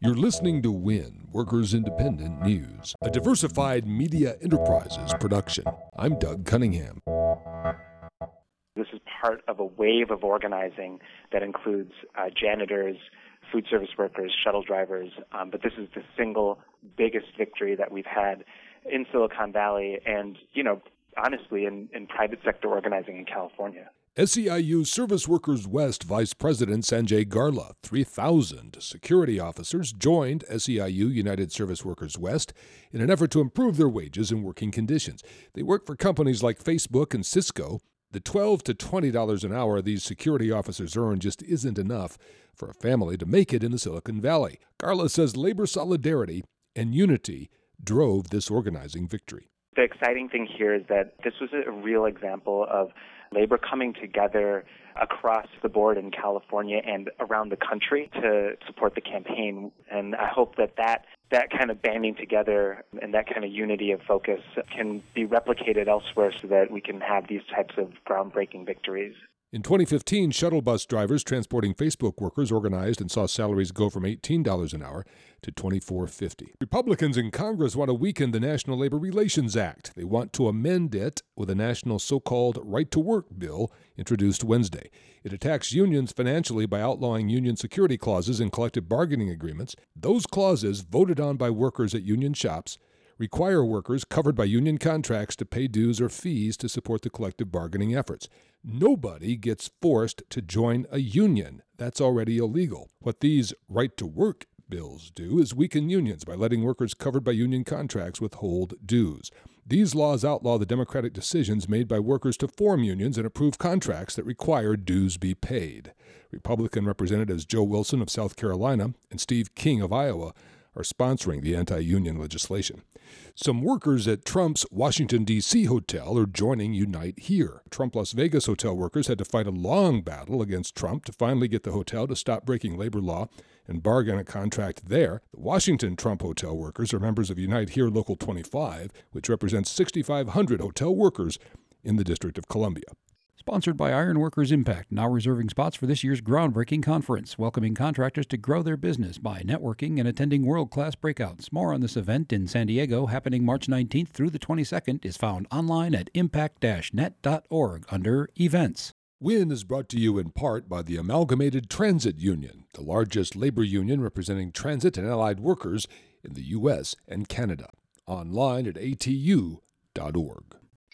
You're listening to WIN, Workers Independent News, a diversified media enterprises production. I'm Doug Cunningham. This is part of a wave of organizing that includes uh, janitors, food service workers, shuttle drivers, um, but this is the single biggest victory that we've had in Silicon Valley and, you know, honestly, in, in private sector organizing in California. SEIU Service Workers West Vice President Sanjay Garla, 3,000 security officers joined SEIU United Service Workers West in an effort to improve their wages and working conditions. They work for companies like Facebook and Cisco. The 12 to $20 an hour these security officers earn just isn't enough for a family to make it in the Silicon Valley. Garla says labor solidarity and unity drove this organizing victory. The exciting thing here is that this was a real example of labor coming together across the board in California and around the country to support the campaign. And I hope that that, that kind of banding together and that kind of unity of focus can be replicated elsewhere so that we can have these types of groundbreaking victories. In 2015, shuttle bus drivers transporting Facebook workers organized and saw salaries go from $18 an hour to $24.50. Republicans in Congress want to weaken the National Labor Relations Act. They want to amend it with a national so called right to work bill introduced Wednesday. It attacks unions financially by outlawing union security clauses in collective bargaining agreements. Those clauses, voted on by workers at union shops, require workers covered by union contracts to pay dues or fees to support the collective bargaining efforts. Nobody gets forced to join a union. That's already illegal. What these right to work bills do is weaken unions by letting workers covered by union contracts withhold dues. These laws outlaw the democratic decisions made by workers to form unions and approve contracts that require dues be paid. Republican Representatives Joe Wilson of South Carolina and Steve King of Iowa are sponsoring the anti union legislation. Some workers at Trump's Washington, D.C. hotel are joining Unite Here. Trump Las Vegas hotel workers had to fight a long battle against Trump to finally get the hotel to stop breaking labor law and bargain a contract there. The Washington Trump hotel workers are members of Unite Here Local 25, which represents 6,500 hotel workers in the District of Columbia. Sponsored by Ironworkers Impact, now reserving spots for this year's groundbreaking conference, welcoming contractors to grow their business by networking and attending world class breakouts. More on this event in San Diego, happening March 19th through the 22nd, is found online at impact net.org under Events. WIN is brought to you in part by the Amalgamated Transit Union, the largest labor union representing transit and allied workers in the U.S. and Canada. Online at atu.org.